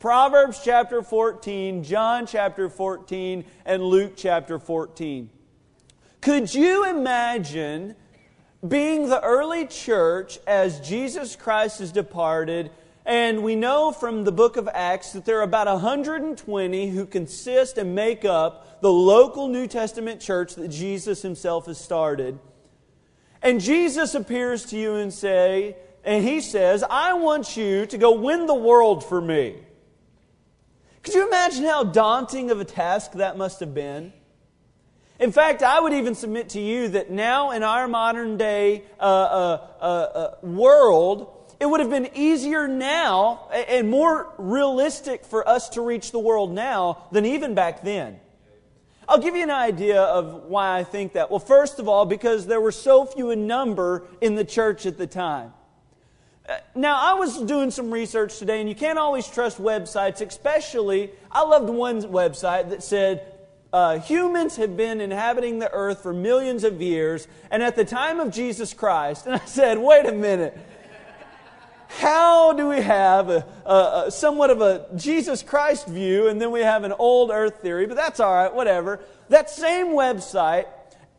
Proverbs chapter 14, John chapter 14, and Luke chapter 14. Could you imagine being the early church as Jesus Christ has departed? And we know from the book of Acts that there are about 120 who consist and make up the local New Testament church that Jesus himself has started. And Jesus appears to you and say, and he says, I want you to go win the world for me. Could you imagine how daunting of a task that must have been? In fact, I would even submit to you that now in our modern day uh, uh, uh, uh world, it would have been easier now and more realistic for us to reach the world now than even back then. I'll give you an idea of why I think that. Well, first of all, because there were so few in number in the church at the time. Now, I was doing some research today, and you can't always trust websites, especially, I loved one website that said, uh, humans have been inhabiting the earth for millions of years, and at the time of Jesus Christ, and I said, wait a minute, how do we have a, a, a, somewhat of a Jesus Christ view, and then we have an old earth theory, but that's all right, whatever. That same website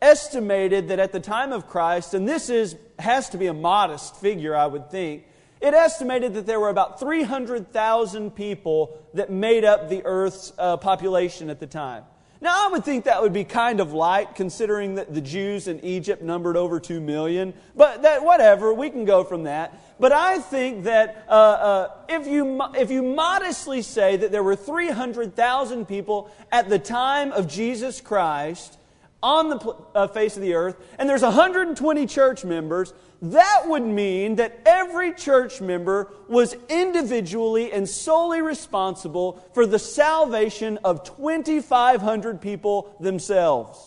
estimated that at the time of Christ, and this is, has to be a modest figure, I would think, it estimated that there were about 300,000 people that made up the earth's uh, population at the time. Now, I would think that would be kind of light, considering that the Jews in Egypt numbered over 2 million. But that, whatever, we can go from that. But I think that uh, uh, if, you, if you modestly say that there were 300,000 people at the time of Jesus Christ, on the uh, face of the earth, and there's 120 church members, that would mean that every church member was individually and solely responsible for the salvation of 2,500 people themselves.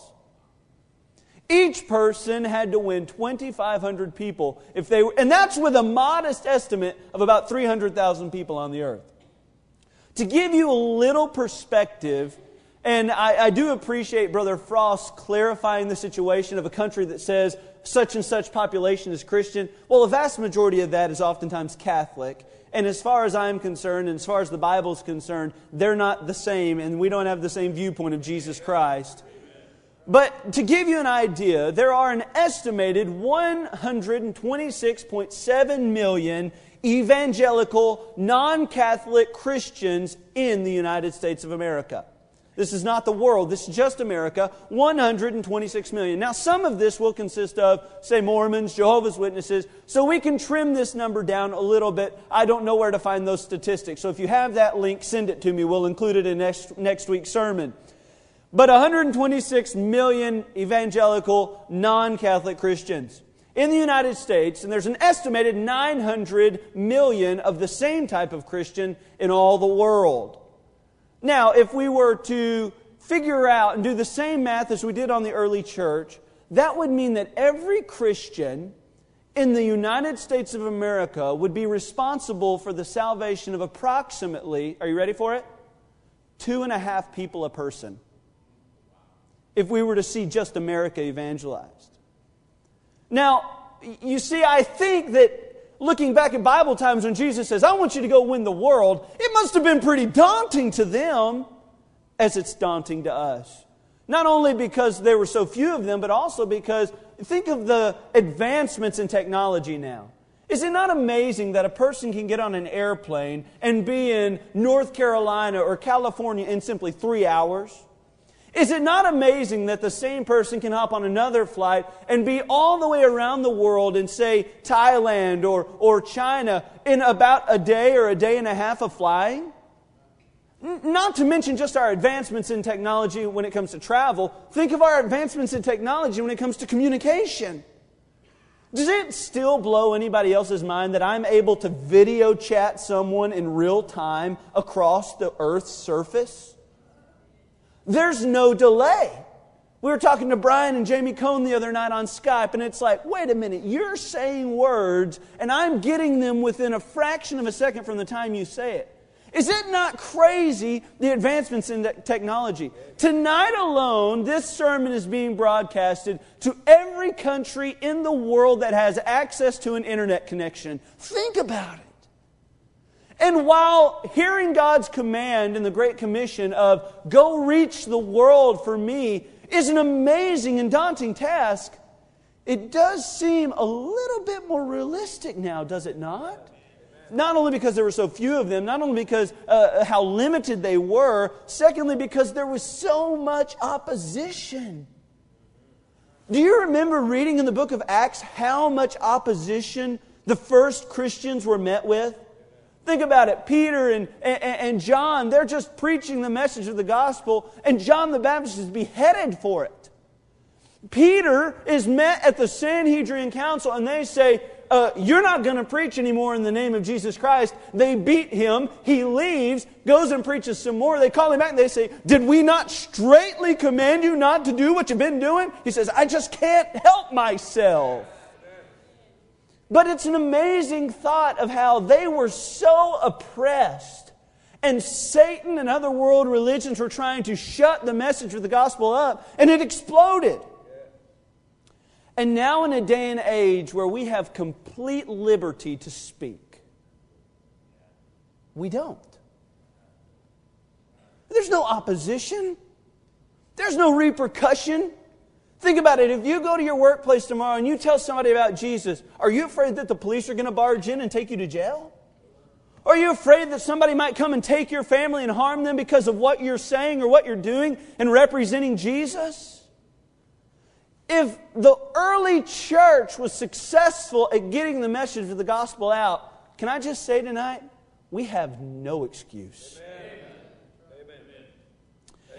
Each person had to win 2,500 people if they were, and that's with a modest estimate of about 300,000 people on the earth. To give you a little perspective, and I, I, do appreciate Brother Frost clarifying the situation of a country that says such and such population is Christian. Well, a vast majority of that is oftentimes Catholic. And as far as I'm concerned, and as far as the Bible is concerned, they're not the same, and we don't have the same viewpoint of Jesus Christ. But to give you an idea, there are an estimated 126.7 million evangelical, non Catholic Christians in the United States of America. This is not the world. This is just America. 126 million. Now, some of this will consist of, say, Mormons, Jehovah's Witnesses. So we can trim this number down a little bit. I don't know where to find those statistics. So if you have that link, send it to me. We'll include it in next, next week's sermon. But 126 million evangelical, non Catholic Christians in the United States, and there's an estimated 900 million of the same type of Christian in all the world. Now, if we were to figure out and do the same math as we did on the early church, that would mean that every Christian in the United States of America would be responsible for the salvation of approximately, are you ready for it? Two and a half people a person. If we were to see just America evangelized. Now, you see, I think that looking back at Bible times when Jesus says, I want you to go win the world, it must have been pretty daunting to them as it's daunting to us. Not only because there were so few of them, but also because think of the advancements in technology now. Is it not amazing that a person can get on an airplane and be in North Carolina or California in simply three hours? Is it not amazing that the same person can hop on another flight and be all the way around the world in, say, Thailand or, or China in about a day or a day and a half of flying? Not to mention just our advancements in technology when it comes to travel. Think of our advancements in technology when it comes to communication. Does it still blow anybody else's mind that I'm able to video chat someone in real time across the Earth's surface? There's no delay. We were talking to Brian and Jamie Cohn the other night on Skype, and it's like, wait a minute, you're saying words, and I'm getting them within a fraction of a second from the time you say it. Is it not crazy the advancements in technology? Tonight alone, this sermon is being broadcasted to every country in the world that has access to an internet connection. Think about it. And while hearing God's command in the Great Commission of go reach the world for me is an amazing and daunting task, it does seem a little bit more realistic now, does it not? Not only because there were so few of them, not only because uh, how limited they were, secondly, because there was so much opposition. Do you remember reading in the book of Acts how much opposition the first Christians were met with? Think about it. Peter and, and, and, John, they're just preaching the message of the gospel, and John the Baptist is beheaded for it. Peter is met at the Sanhedrin Council, and they say, uh, You're not going to preach anymore in the name of Jesus Christ. They beat him. He leaves, goes and preaches some more. They call him back and they say, Did we not straightly command you not to do what you've been doing? He says, I just can't help myself. But it's an amazing thought of how they were so oppressed. And Satan and other world religions were trying to shut the message of the gospel up, and it exploded. And now, in a day and age where we have complete liberty to speak, we don't. There's no opposition, there's no repercussion. Think about it. If you go to your workplace tomorrow and you tell somebody about Jesus, are you afraid that the police are going to barge in and take you to jail? Are you afraid that somebody might come and take your family and harm them because of what you're saying or what you're doing and representing Jesus? If the early church was successful at getting the message of the gospel out, can I just say tonight, we have no excuse.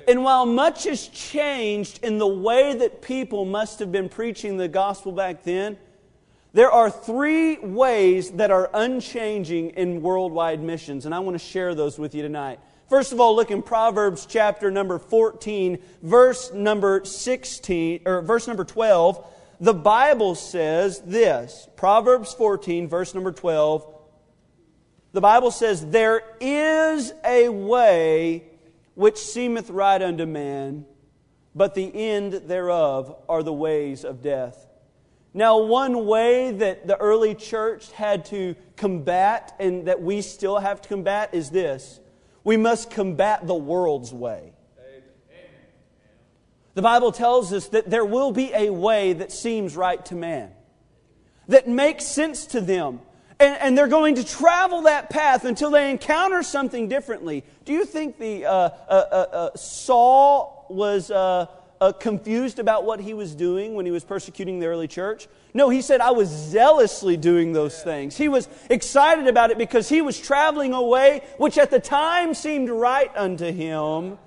And while much has changed in the way that people must have been preaching the gospel back then, there are three ways that are unchanging in worldwide missions, and I want to share those with you tonight. First of all, look in Proverbs chapter number 14, verse number 16, or verse number 12. The Bible says this Proverbs 14, verse number 12. The Bible says, There is a way which seemeth right unto man, but the end thereof are the ways of death. Now, one way that the early church had to combat and that we still have to combat is this we must combat the world's way. The Bible tells us that there will be a way that seems right to man, that makes sense to them, and, and, they're going to travel that path until they encounter something differently. Do you think the uh, uh, uh, uh Saul was uh, uh, confused about what he was doing when he was persecuting the early church? No, he said, I was zealously doing those things. He was excited about it because he was traveling a way which at the time seemed right unto him.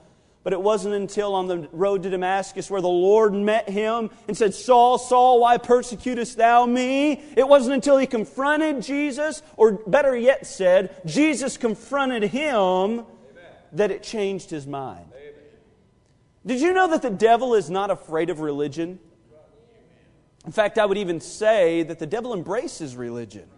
But it wasn't until on the road to Damascus where the Lord met him and said, Saul, Saul, why persecutest thou me? It wasn't until he confronted Jesus, or better yet said, Jesus confronted him, that it changed his mind. Did you know that the devil is not afraid of religion? In fact, I would even say that the devil embraces religion.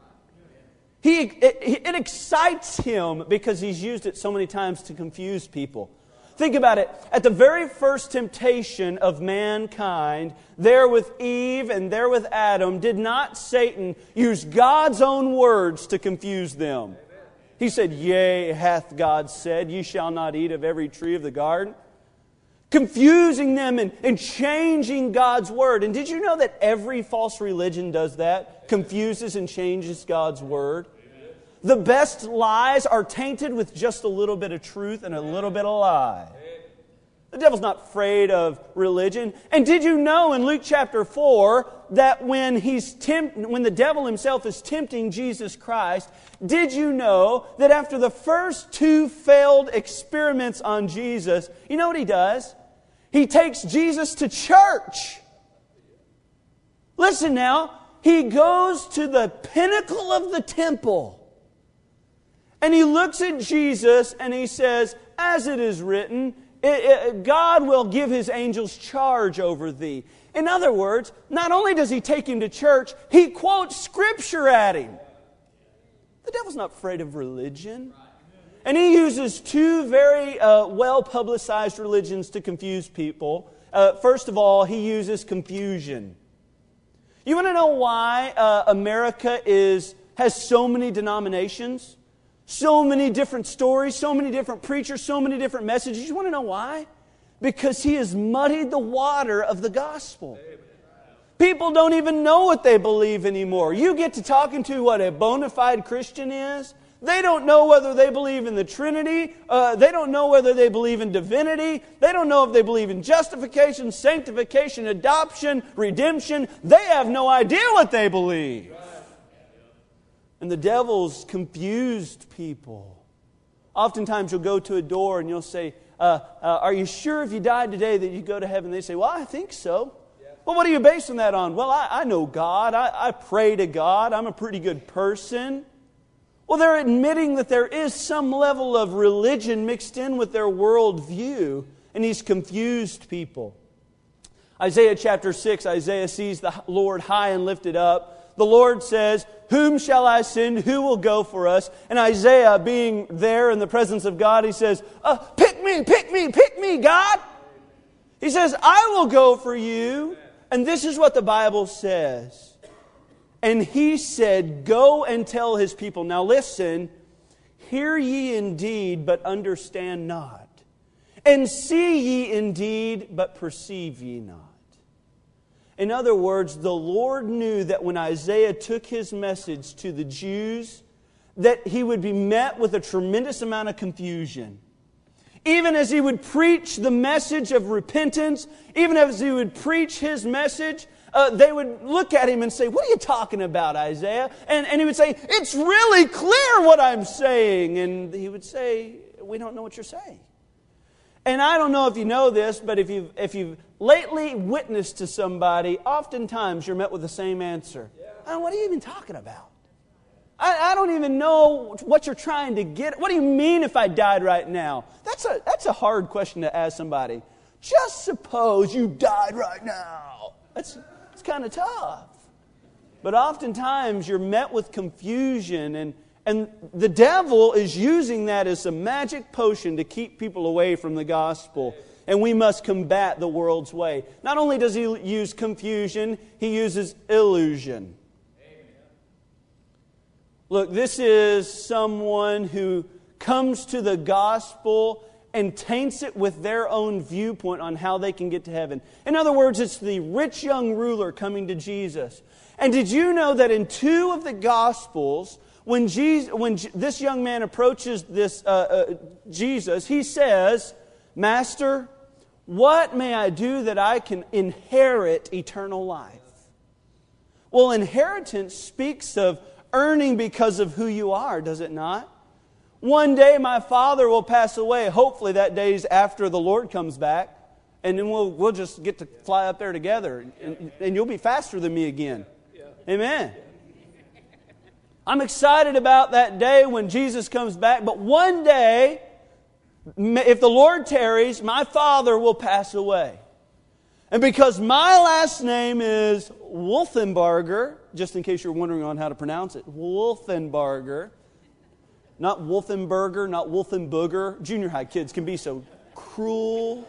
He, it, it excites him because he's used it so many times to confuse people. Think about it. At the very first temptation of mankind, there with Eve and there with Adam, did not Satan use God's own words to confuse them? He said, Yea, hath God said, Ye shall not eat of every tree of the garden. Confusing them and, and changing God's word. And did you know that every false religion does that? Confuses and changes God's word. The best lies are tainted with just a little bit of truth and a little bit of lie. The devil's not afraid of religion. And did you know in Luke chapter 4 that when, he's tempt, when the devil himself is tempting Jesus Christ, did you know that after the first two failed experiments on Jesus, you know what he does? He takes Jesus to church. Listen now, he goes to the pinnacle of the temple and he looks at Jesus and he says, As it is written, it, it, God will give his angels charge over thee. In other words, not only does he take him to church, he quotes scripture at him. The devil's not afraid of religion. And he uses two very uh, well publicized religions to confuse people. Uh, first of all, he uses confusion. You want to know why uh, America is, has so many denominations? So many different stories, so many different preachers, so many different messages. You want to know why? Because he has muddied the water of the gospel. People don't even know what they believe anymore. You get to talking to what a bona fide Christian is, they don't know whether they believe in the Trinity. Uh, they don't know whether they believe in divinity. They don't know if they believe in justification, sanctification, adoption, redemption. They have no idea what they believe. And the devil's confused people. Oftentimes you'll go to a door and you'll say, uh, uh, Are you sure if you died today that you go to heaven? They say, Well, I think so. Well, what are you basing that on? Well, I, I know God. I, I pray to God. I'm a pretty good person. Well, they're admitting that there is some level of religion mixed in with their worldview, and he's confused people. Isaiah chapter 6, Isaiah sees the Lord high and lifted up. The Lord says, Whom shall I send? Who will go for us? And Isaiah, being there in the presence of God, he says, uh, Pick me, pick me, pick me, God. He says, I will go for you. And this is what the Bible says. And he said, Go and tell his people. Now listen, hear ye indeed, but understand not. And see ye indeed, but perceive ye not. In other words, the Lord knew that when Isaiah took his message to the Jews, that he would be met with a tremendous amount of confusion. Even as he would preach the message of repentance, even as he would preach his message, uh, they would look at him and say, What are you talking about, Isaiah? And, and he would say, It's really clear what I'm saying. And he would say, We don't know what you're saying. And I don't know if you know this, but if you've, if you've lately witnessed to somebody, oftentimes you're met with the same answer. Yeah. Uh, what are you even talking about? I, I, don't even know what you're trying to get. What do you mean if I died right now? That's a, that's a hard question to ask somebody. Just suppose you died right now. That's, it's kind of tough. But oftentimes you're met with confusion, and, and the devil is using that as a magic potion to keep people away from the gospel. And we must combat the world's way. Not only does he use confusion, he uses illusion. Look, this is someone who comes to the gospel and taints it with their own viewpoint on how they can get to heaven. In other words, it's the rich young ruler coming to Jesus. And did you know that in two of the Gospels, when, Jesus, when this young man approaches this, uh, uh, Jesus, he says, Master, what may I do that I can inherit eternal life? Well, inheritance speaks of earning because of who you are, does it not? One day my father will pass away. Hopefully, that day's after the Lord comes back. And then we'll, we'll just get to fly up there together. And, and you'll be faster than me again. Amen. I'm excited about that day when Jesus comes back. But one day, if the Lord tarries, my father will pass away. And because my last name is Wolfenbarger, just in case you're wondering on how to pronounce it, Wolfenbarger, not Wolfenberger, not Wolfenbooger. Junior high kids can be so cruel.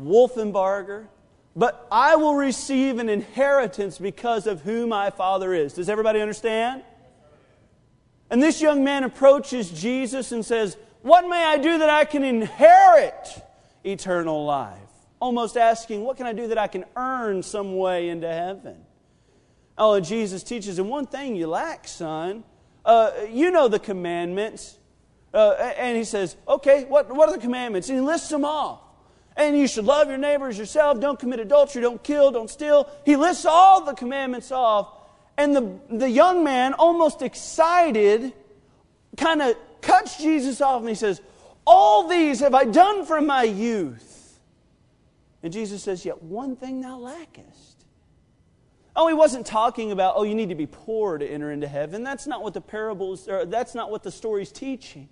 Wolfenbarger. But I will receive an inheritance because of who my Father is. Does everybody understand? And this young man approaches Jesus and says, What may I do that I can inherit eternal life? Almost asking, What can I do that I can earn some way into heaven? Oh, and Jesus teaches him, One thing you lack, son uh, you know the commandments. Uh, and he says, okay, what, what are the commandments? And he lists them off. And you should love your neighbors yourself. Don't commit adultery. Don't kill. Don't steal. He lists all the commandments off. And the, the young man, almost excited, kind of cuts Jesus off and he says, All these have I done from my youth. And Jesus says, Yet one thing thou lackest. Oh, he wasn't talking about, oh, you need to be poor to enter into heaven. That's not what the parables, or that's not what the story's teaching.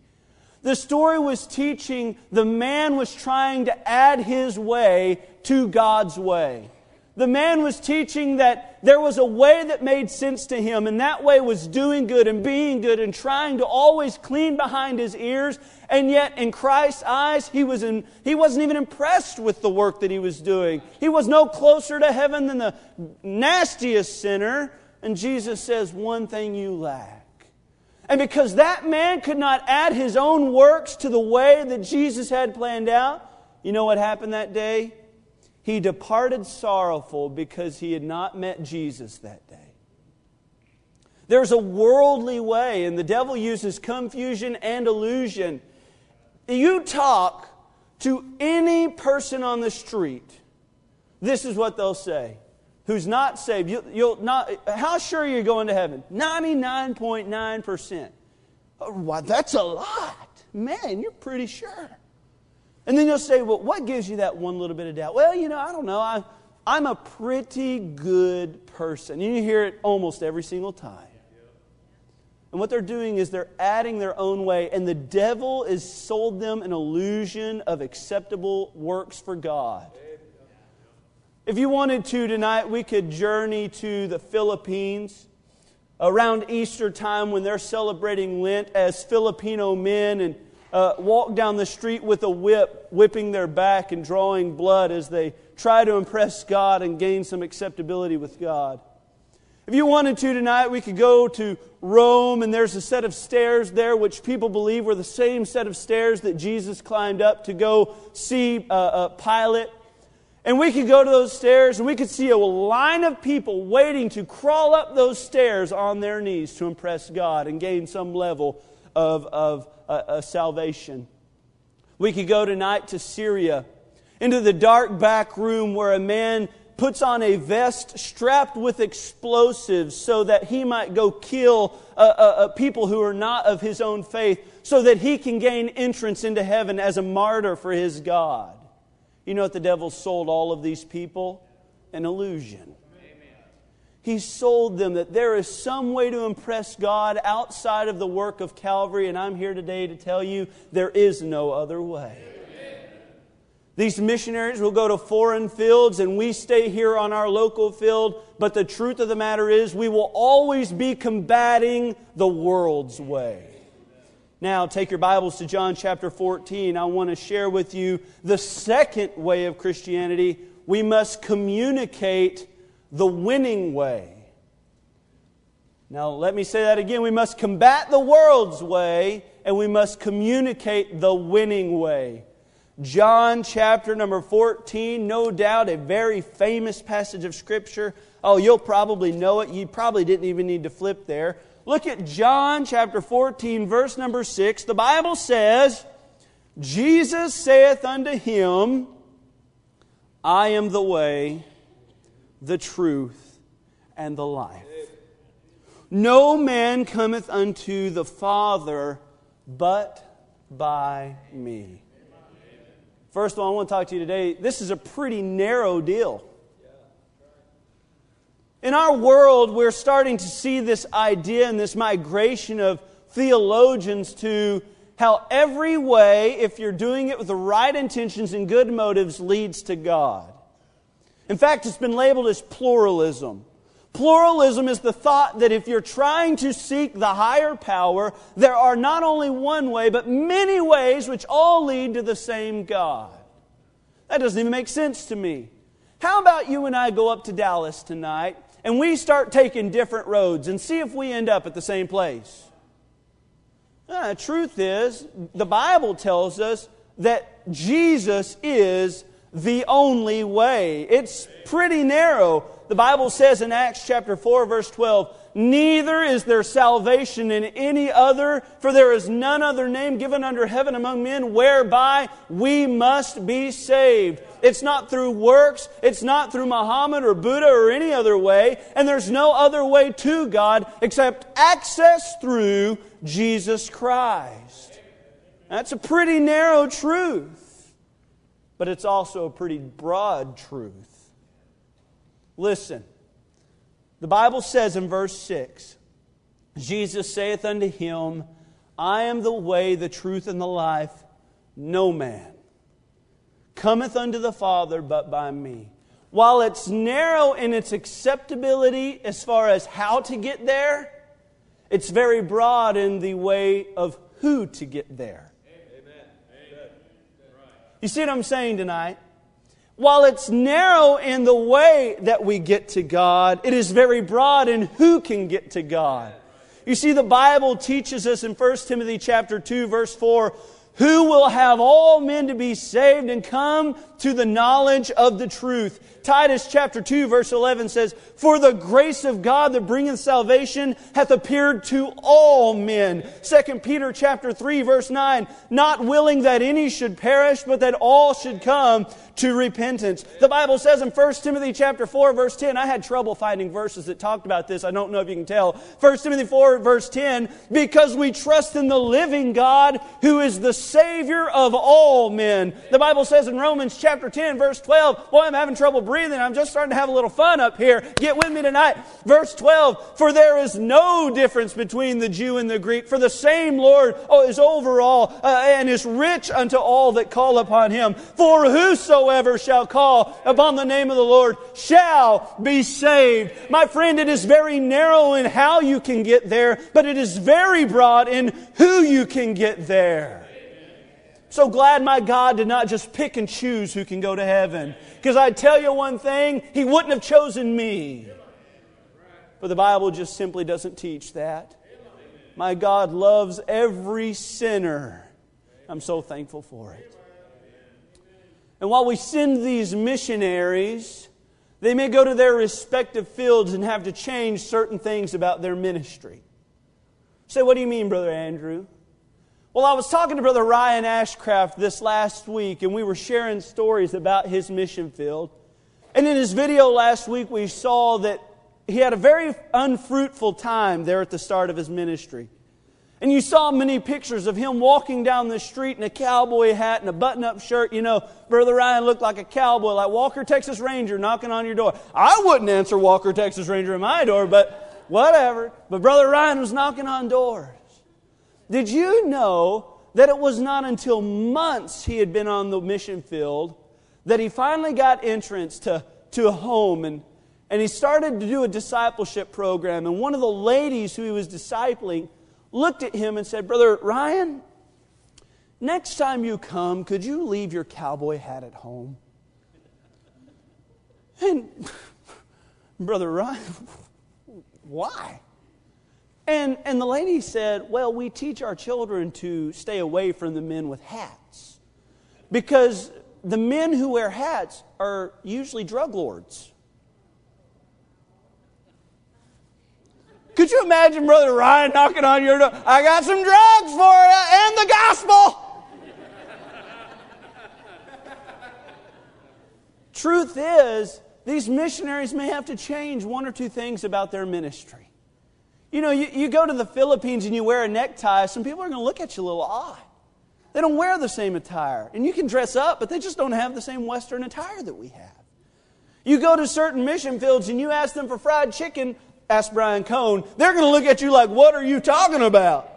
The story was teaching the man was trying to add his way to God's way. The man was teaching that there was a way that made sense to him, and that way was doing good and being good and trying to always clean behind his ears. And yet, in Christ's eyes, he, was in, he wasn't even impressed with the work that he was doing. He was no closer to heaven than the nastiest sinner. And Jesus says, One thing you lack. And because that man could not add his own works to the way that Jesus had planned out, you know what happened that day? He departed sorrowful because he had not met Jesus that day. There's a worldly way, and the devil uses confusion and illusion. You talk to any person on the street, this is what they'll say. Who's not saved? You, will not. How sure are you going to heaven? Ninety-nine point nine percent. Oh, why, that's a lot, man. You're pretty sure. And then you'll say, well, what gives you that one little bit of doubt? Well, you know, I don't know. I, I'm a pretty good person. You hear it almost every single time. And what they're doing is they're adding their own way, and the devil has sold them an illusion of acceptable works for God. If you wanted to tonight, we could journey to the Philippines around Easter time when they're celebrating Lent as Filipino men and uh, walk down the street with a whip, whipping their back and drawing blood as they try to impress God and gain some acceptability with God. If you wanted to tonight, we could go to Rome, and there's a set of stairs there which people believe were the same set of stairs that Jesus climbed up to go see uh, uh, Pilate. And we could go to those stairs, and we could see a line of people waiting to crawl up those stairs on their knees to impress God and gain some level of, of uh, salvation. We could go tonight to Syria, into the dark back room where a man puts on a vest strapped with explosives so that he might go kill uh, uh, uh, people who are not of his own faith, so that he can gain entrance into heaven as a martyr for his God. You know what the devil sold all of these people? An illusion. He sold them that there is some way to impress God outside of the work of Calvary, and I'm here today to tell you there is no other way. These missionaries will go to foreign fields and we stay here on our local field, but the truth of the matter is we will always be combating the world's way. Now, take your Bibles to John chapter 14. I want to share with you the second way of Christianity. We must communicate the winning way. Now, let me say that again. We must combat the world's way and we must communicate the winning way. John chapter number 14, no doubt a very famous passage of Scripture. Oh, you'll probably know it. You probably didn't even need to flip there. Look at John chapter 14, verse number 6. The Bible says, Jesus saith unto him, I am the way, the truth, and the life. No man cometh unto the Father but by me. First of all, I want to talk to you today. This is a pretty narrow deal. In our world, we're starting to see this idea and this migration of theologians to how every way, if you're doing it with the right intentions and good motives, leads to God. In fact, it's been labeled as pluralism. Pluralism is the thought that if you're trying to seek the higher power, there are not only one way, but many ways which all lead to the same God. That doesn't even make sense to me. How about you and I go up to Dallas tonight and we start taking different roads and see if we end up at the same place? Uh, the truth is, the Bible tells us that Jesus is the only way. It's pretty narrow. The Bible says in Acts chapter 4 verse 12, Neither is there salvation in any other, for there is none other name given under heaven among men whereby we must be saved. It's not through works, it's not through Muhammad or Buddha or any other way, and there's no other way to God except access through Jesus Christ. That's a pretty narrow truth, but it's also a pretty broad truth. Listen, the Bible says in verse 6 Jesus saith unto him, I am the way, the truth, and the life. No man cometh unto the Father but by me. While it's narrow in its acceptability as far as how to get there, it's very broad in the way of who to get there. Amen. You see what I'm saying tonight? While it's narrow in the way that we get to God, it is very broad in who can get to God. You see, the Bible teaches us in 1 Timothy chapter 2, verse 4, who will have all men to be saved and come to the knowledge of the truth. Titus chapter 2 verse 11 says, For the grace of God that bringeth salvation hath appeared to all men. 2 Peter chapter 3 verse 9, Not willing that any should perish, but that all should come to repentance. The Bible says in 1 Timothy chapter 4 verse 10, I had trouble finding verses that talked about this. I don't know if you can tell. 1 Timothy 4 verse 10, because we trust in the living God who is the Savior of all men. The Bible says in Romans chapter 10 verse 12, boy, I'm having trouble breathing. I'm just starting to have a little fun up here. Get with me tonight. Verse 12, for there is no difference between the Jew and the Greek, for the same Lord oh, is over all uh, and is rich unto all that call upon him. For whosoever shall call upon the name of the Lord shall be saved. My friend, it is very narrow in how you can get there, but it is very broad in who you can get there. So glad my God did not just pick and choose who can go to heaven. Because I tell you one thing, He wouldn't have chosen me. But the Bible just simply doesn't teach that. My God loves every sinner. I'm so thankful for it. And while we send these missionaries, they may go to their respective fields and have to change certain things about their ministry. Say, what do you mean, Brother Andrew? Well, I was talking to Brother Ryan Ashcraft this last week, and we were sharing stories about his mission field. And in his video last week, we saw that he had a very unfruitful time there at the start of his ministry. And you saw many pictures of him walking down the street in a cowboy hat and a button up shirt. You know, Brother Ryan looked like a cowboy, like Walker, Texas Ranger knocking on your door. I wouldn't answer Walker, Texas Ranger at my door, but whatever. But Brother Ryan was knocking on doors. Did you know that it was not until months he had been on the mission field that he finally got entrance to, to a home and, and he started to do a discipleship program. And one of the ladies who he was discipling, looked at him and said, Brother Ryan, next time you come, could you leave your cowboy hat at home? And Brother Ryan, why? And, and the lady said, Well, we teach our children to stay away from the men with hats. Because the men who wear hats are usually drug lords. Could you imagine Brother Ryan knocking on your door? I got some drugs for you and the gospel. Truth is, these missionaries may have to change one or two things about their ministry. You know, you, you go to the Philippines and you wear a necktie, some people are going to look at you a little odd. They don't wear the same attire. And you can dress up, but they just don't have the same Western attire that we have. You go to certain mission fields and you ask them for fried chicken, ask Brian Cohn, they're going to look at you like, what are you talking about?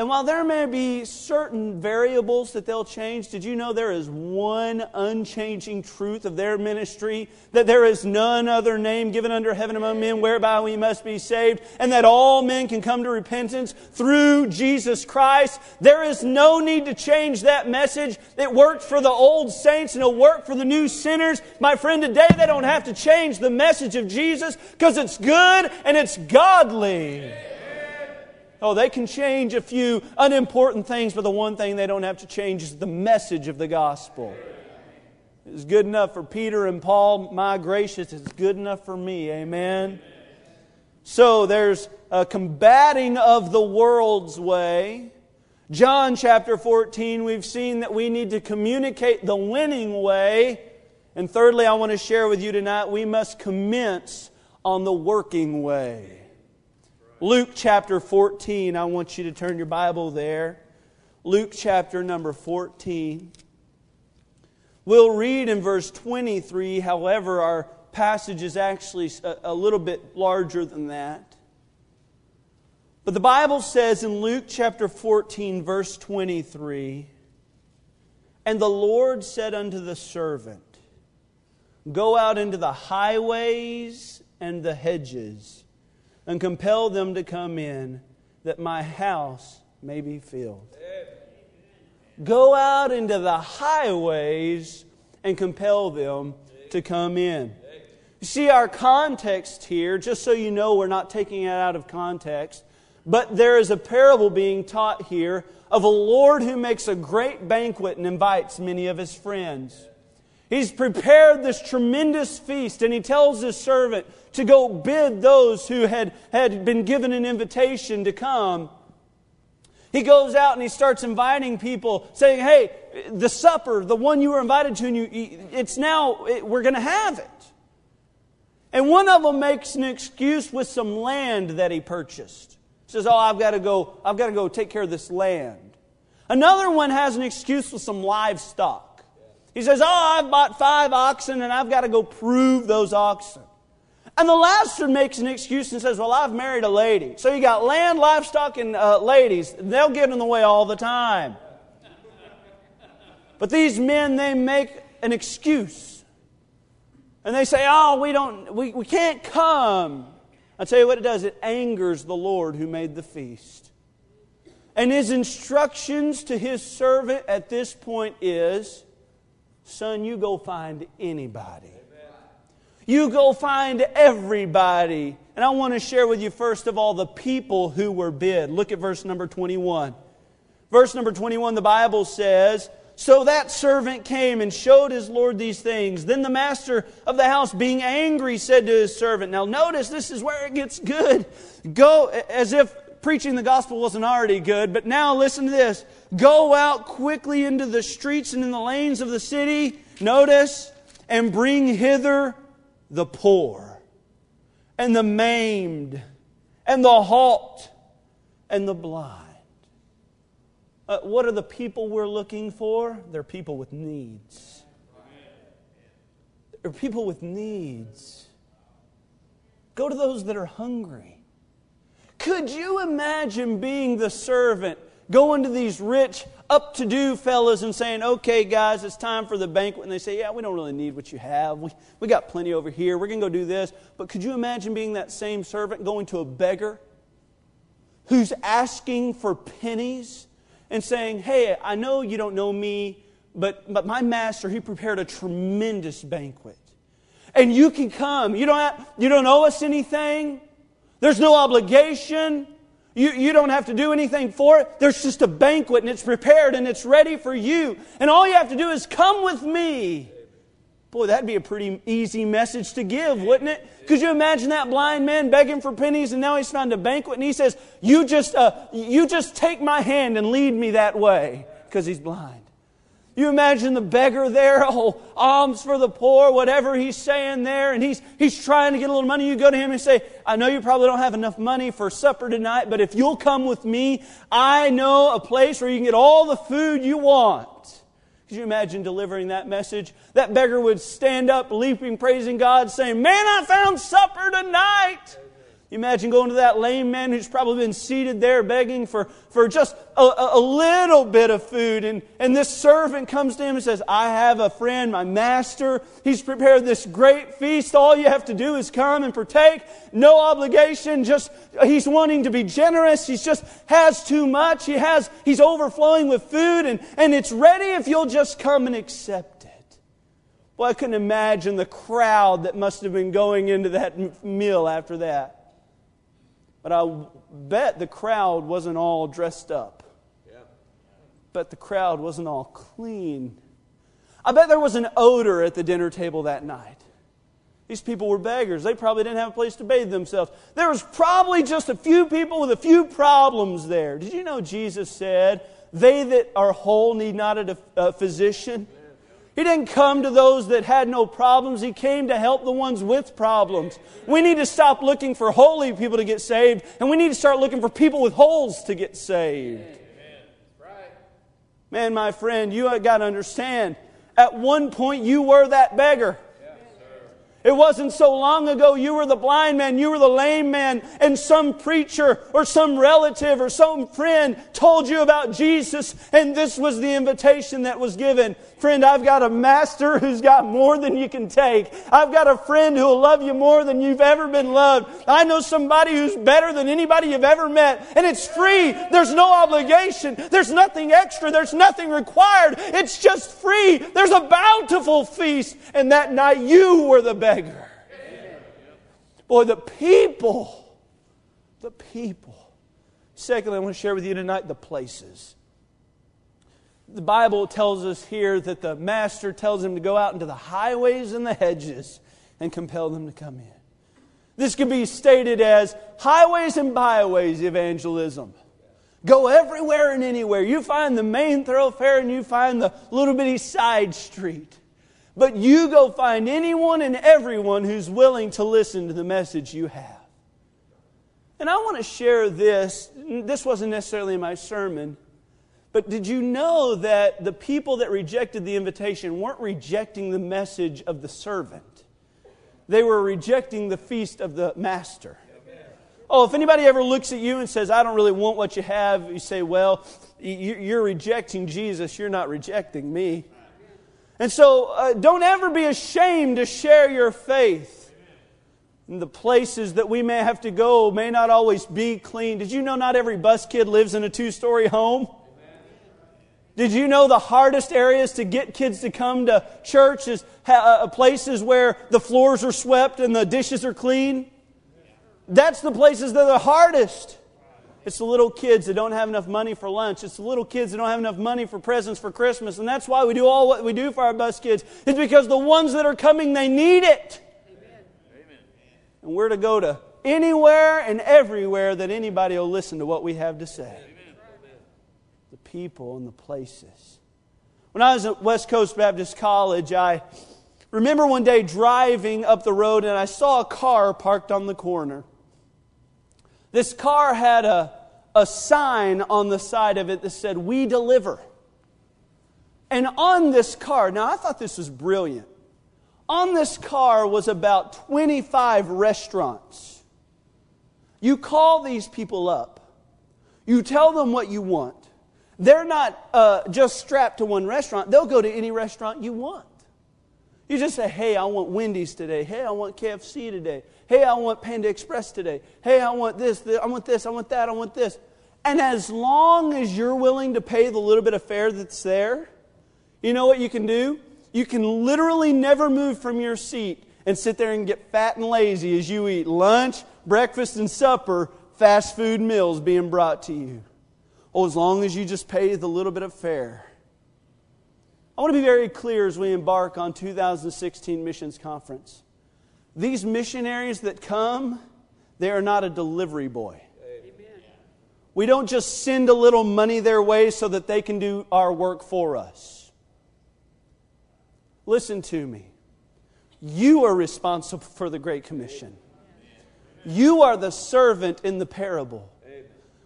And while there may be certain variables that they'll change, did you know there is one unchanging truth of their ministry? That there is none other name given under heaven among men whereby we must be saved, and that all men can come to repentance through Jesus Christ. There is no need to change that message. It worked for the old saints and it'll work for the new sinners. My friend, today they don't have to change the message of Jesus because it's good and it's godly. Oh, they can change a few unimportant things, but the one thing they don't have to change is the message of the gospel. It's good enough for Peter and Paul. My gracious, it's good enough for me. Amen. So there's a combating of the world's way. John chapter 14, we've seen that we need to communicate the winning way. And thirdly, I want to share with you tonight, we must commence on the working way. Luke chapter 14. I want you to turn your Bible there. Luke chapter number 14. We'll read in verse 23, however, our passage is actually a, a little bit larger than that. But the Bible says in Luke chapter 14, verse 23 And the Lord said unto the servant, Go out into the highways and the hedges and compel them to come in, that my house may be filled. Go out into the highways and compel them to come in. You see, our context here, just so you know we're not taking it out of context, but there is a parable being taught here of a Lord who makes a great banquet and invites many of his friends. He's prepared this tremendous feast, and he tells his servant to go bid those who had, had been given an invitation to come. He goes out and he starts inviting people, saying, Hey, the supper, the one you were invited to, and you, it's now, it, we're going to have it. And one of them makes an excuse with some land that he purchased. He says, Oh, I've got to go, I've got to go take care of this land. Another one has an excuse with some livestock. He says, Oh, I've bought five oxen and I've got to go prove those oxen. And the last one makes an excuse and says, Well, I've married a lady. So you got land, livestock, and uh, ladies. They'll get in the way all the time. But these men, they make an excuse. And they say, Oh, we, don't, we, we can't come. i tell you what it does it angers the Lord who made the feast. And his instructions to his servant at this point is Son, you go find anybody. You go find everybody. And I want to share with you, first of all, the people who were bid. Look at verse number 21. Verse number 21, the Bible says, So that servant came and showed his Lord these things. Then the master of the house, being angry, said to his servant, Now notice, this is where it gets good. Go, as if preaching the gospel wasn't already good, but now listen to this. Go out quickly into the streets and in the lanes of the city, notice, and bring hither the poor, and the maimed, and the halt, and the blind. Uh, what are the people we're looking for? They're people with needs. They're people with needs. Go to those that are hungry. Could you imagine being the servant going to these rich, up to do fellas and saying, okay, guys, it's time for the banquet. And they say, yeah, we don't really need what you have. We, we got plenty over here. We're going to go do this. But could you imagine being that same servant going to a beggar who's asking for pennies and saying, hey, I know you don't know me, but, but my master, he prepared a tremendous banquet. And you can come. You don't, have, you don't owe us anything. There's no obligation. You, you don't have to do anything for it. There's just a banquet and it's prepared and it's ready for you. And all you have to do is come with me. Boy, that'd be a pretty easy message to give, wouldn't it? Could you imagine that blind man begging for pennies and now he's found a banquet and he says, You just, uh, you just take my hand and lead me that way because he's blind. You imagine the beggar there, oh, alms for the poor, whatever he's saying there, and he's, he's trying to get a little money. You go to him and say, I know you probably don't have enough money for supper tonight, but if you'll come with me, I know a place where you can get all the food you want. Could you imagine delivering that message? That beggar would stand up, leaping, praising God, saying, Man, I found supper tonight. Imagine going to that lame man who's probably been seated there begging for, for just a, a, little bit of food. And, and this servant comes to him and says, I have a friend, my master. He's prepared this great feast. All you have to do is come and partake. No obligation. Just, he's wanting to be generous. He just has too much. He has, he's overflowing with food and, and it's ready if you'll just come and accept it. Well, I couldn't imagine the crowd that must have been going into that meal after that. But I bet the crowd wasn't all dressed up. Yeah. Bet the crowd wasn't all clean. I bet there was an odor at the dinner table that night. These people were beggars. They probably didn't have a place to bathe themselves. There was probably just a few people with a few problems there. Did you know Jesus said, They that are whole need not a, a physician? He didn't come to those that had no problems. He came to help the ones with problems. We need to stop looking for holy people to get saved, and we need to start looking for people with holes to get saved. Man, my friend, you got to understand. At one point, you were that beggar. It wasn't so long ago you were the blind man, you were the lame man, and some preacher or some relative or some friend told you about Jesus, and this was the invitation that was given. Friend, I've got a master who's got more than you can take. I've got a friend who'll love you more than you've ever been loved. I know somebody who's better than anybody you've ever met, and it's free. There's no obligation. There's nothing extra. There's nothing required. It's just free. There's a bountiful feast, and that night you were the beggar. Boy, the people, the people. Secondly, I want to share with you tonight the places. The Bible tells us here that the master tells him to go out into the highways and the hedges and compel them to come in. This could be stated as highways and byways evangelism. Go everywhere and anywhere. You find the main thoroughfare and you find the little bitty side street. But you go find anyone and everyone who's willing to listen to the message you have. And I want to share this. This wasn't necessarily my sermon. But did you know that the people that rejected the invitation weren't rejecting the message of the servant? They were rejecting the feast of the master. Oh, if anybody ever looks at you and says, I don't really want what you have, you say, Well, you're rejecting Jesus, you're not rejecting me. And so uh, don't ever be ashamed to share your faith. And the places that we may have to go may not always be clean. Did you know not every bus kid lives in a two story home? Did you know the hardest areas to get kids to come to church is uh, places where the floors are swept and the dishes are clean? That's the places that are the hardest. It's the little kids that don't have enough money for lunch. It's the little kids that don't have enough money for presents for Christmas. And that's why we do all what we do for our bus kids. It's because the ones that are coming, they need it. Amen. And we're to go to anywhere and everywhere that anybody will listen to what we have to say people and the places. When I was at West Coast Baptist College, I remember one day driving up the road and I saw a car parked on the corner. This car had a, a sign on the side of it that said, We deliver. And on this car, now I thought this was brilliant. On this car was about 25 restaurants. You call these people up, you tell them what you want, they're not uh, just strapped to one restaurant, they'll go to any restaurant you want. You just say, hey, I want Wendy's today. Hey, I want KFC today. Hey, I want Panda Express today. Hey, I want this, this I want this, I want that, I want this. And as long as you're willing to pay the little bit of fare that's there, you know what you can do? You can literally never move from your seat and sit there and get fat and lazy as you eat lunch, breakfast, and supper, fast food meals being brought to you. Oh, as long as you just pay the little bit of fare. I want to be very clear as we embark on 2016 missions conference. These missionaries that come, they are not a delivery boy. Amen. We don't just send a little money their way so that they can do our work for us. Listen to me. You are responsible for the Great Commission. You are the servant in the parable.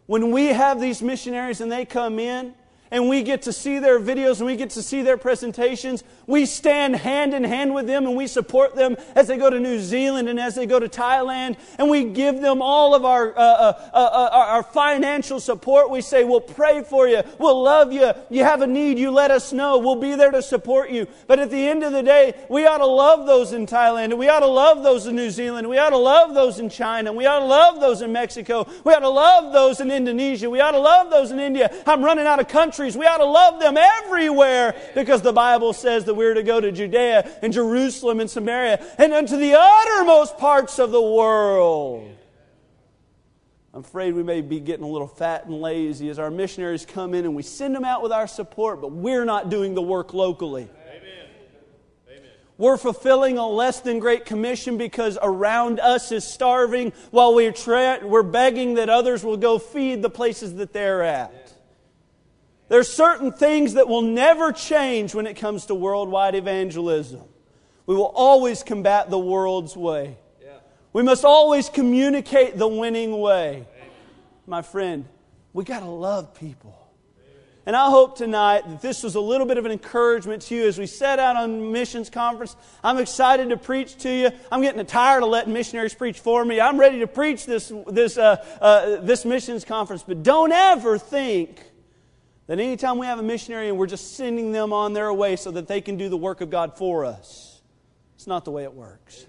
When we have these missionaries and they come in, and we get to see their videos and we get to see their presentations. We stand hand in hand with them and we support them as they go to New Zealand and as they go to Thailand. And we give them all of our, uh, uh, uh, uh our financial support. We say, We'll pray for you. We'll love you. You have a need, you let us know. We'll be there to support you. But at the end of the day, we ought to love those in Thailand and we ought to love those in New Zealand. We ought to love those in China. We ought to love those in Mexico. We ought to love those in Indonesia. We ought to love those in India. I'm running out of countries countries. We ought to love them everywhere because the Bible says that we're to go to Judea and Jerusalem and Samaria and unto the uttermost parts of the world. I'm afraid we may be getting a little fat and lazy as our missionaries come in and we send them out with our support, but we're not doing the work locally. We're fulfilling a less than great commission because around us is starving while we're, tra- we're begging that others will go feed the places that they're at. There's certain things that will never change when it comes to worldwide evangelism. We will always combat the world's way. Yeah. We must always communicate the winning way. Amen. My friend, we got to love people. And I hope tonight that this was a little bit of an encouragement to you as we set out on missions conference. I'm excited to preach to you. I'm getting tired of letting missionaries preach for me. I'm ready to preach this, this, uh, uh, this missions conference. But don't ever think that anytime we have a missionary and we're just sending them on their way so that they can do the work of God for us, it's not the way it works.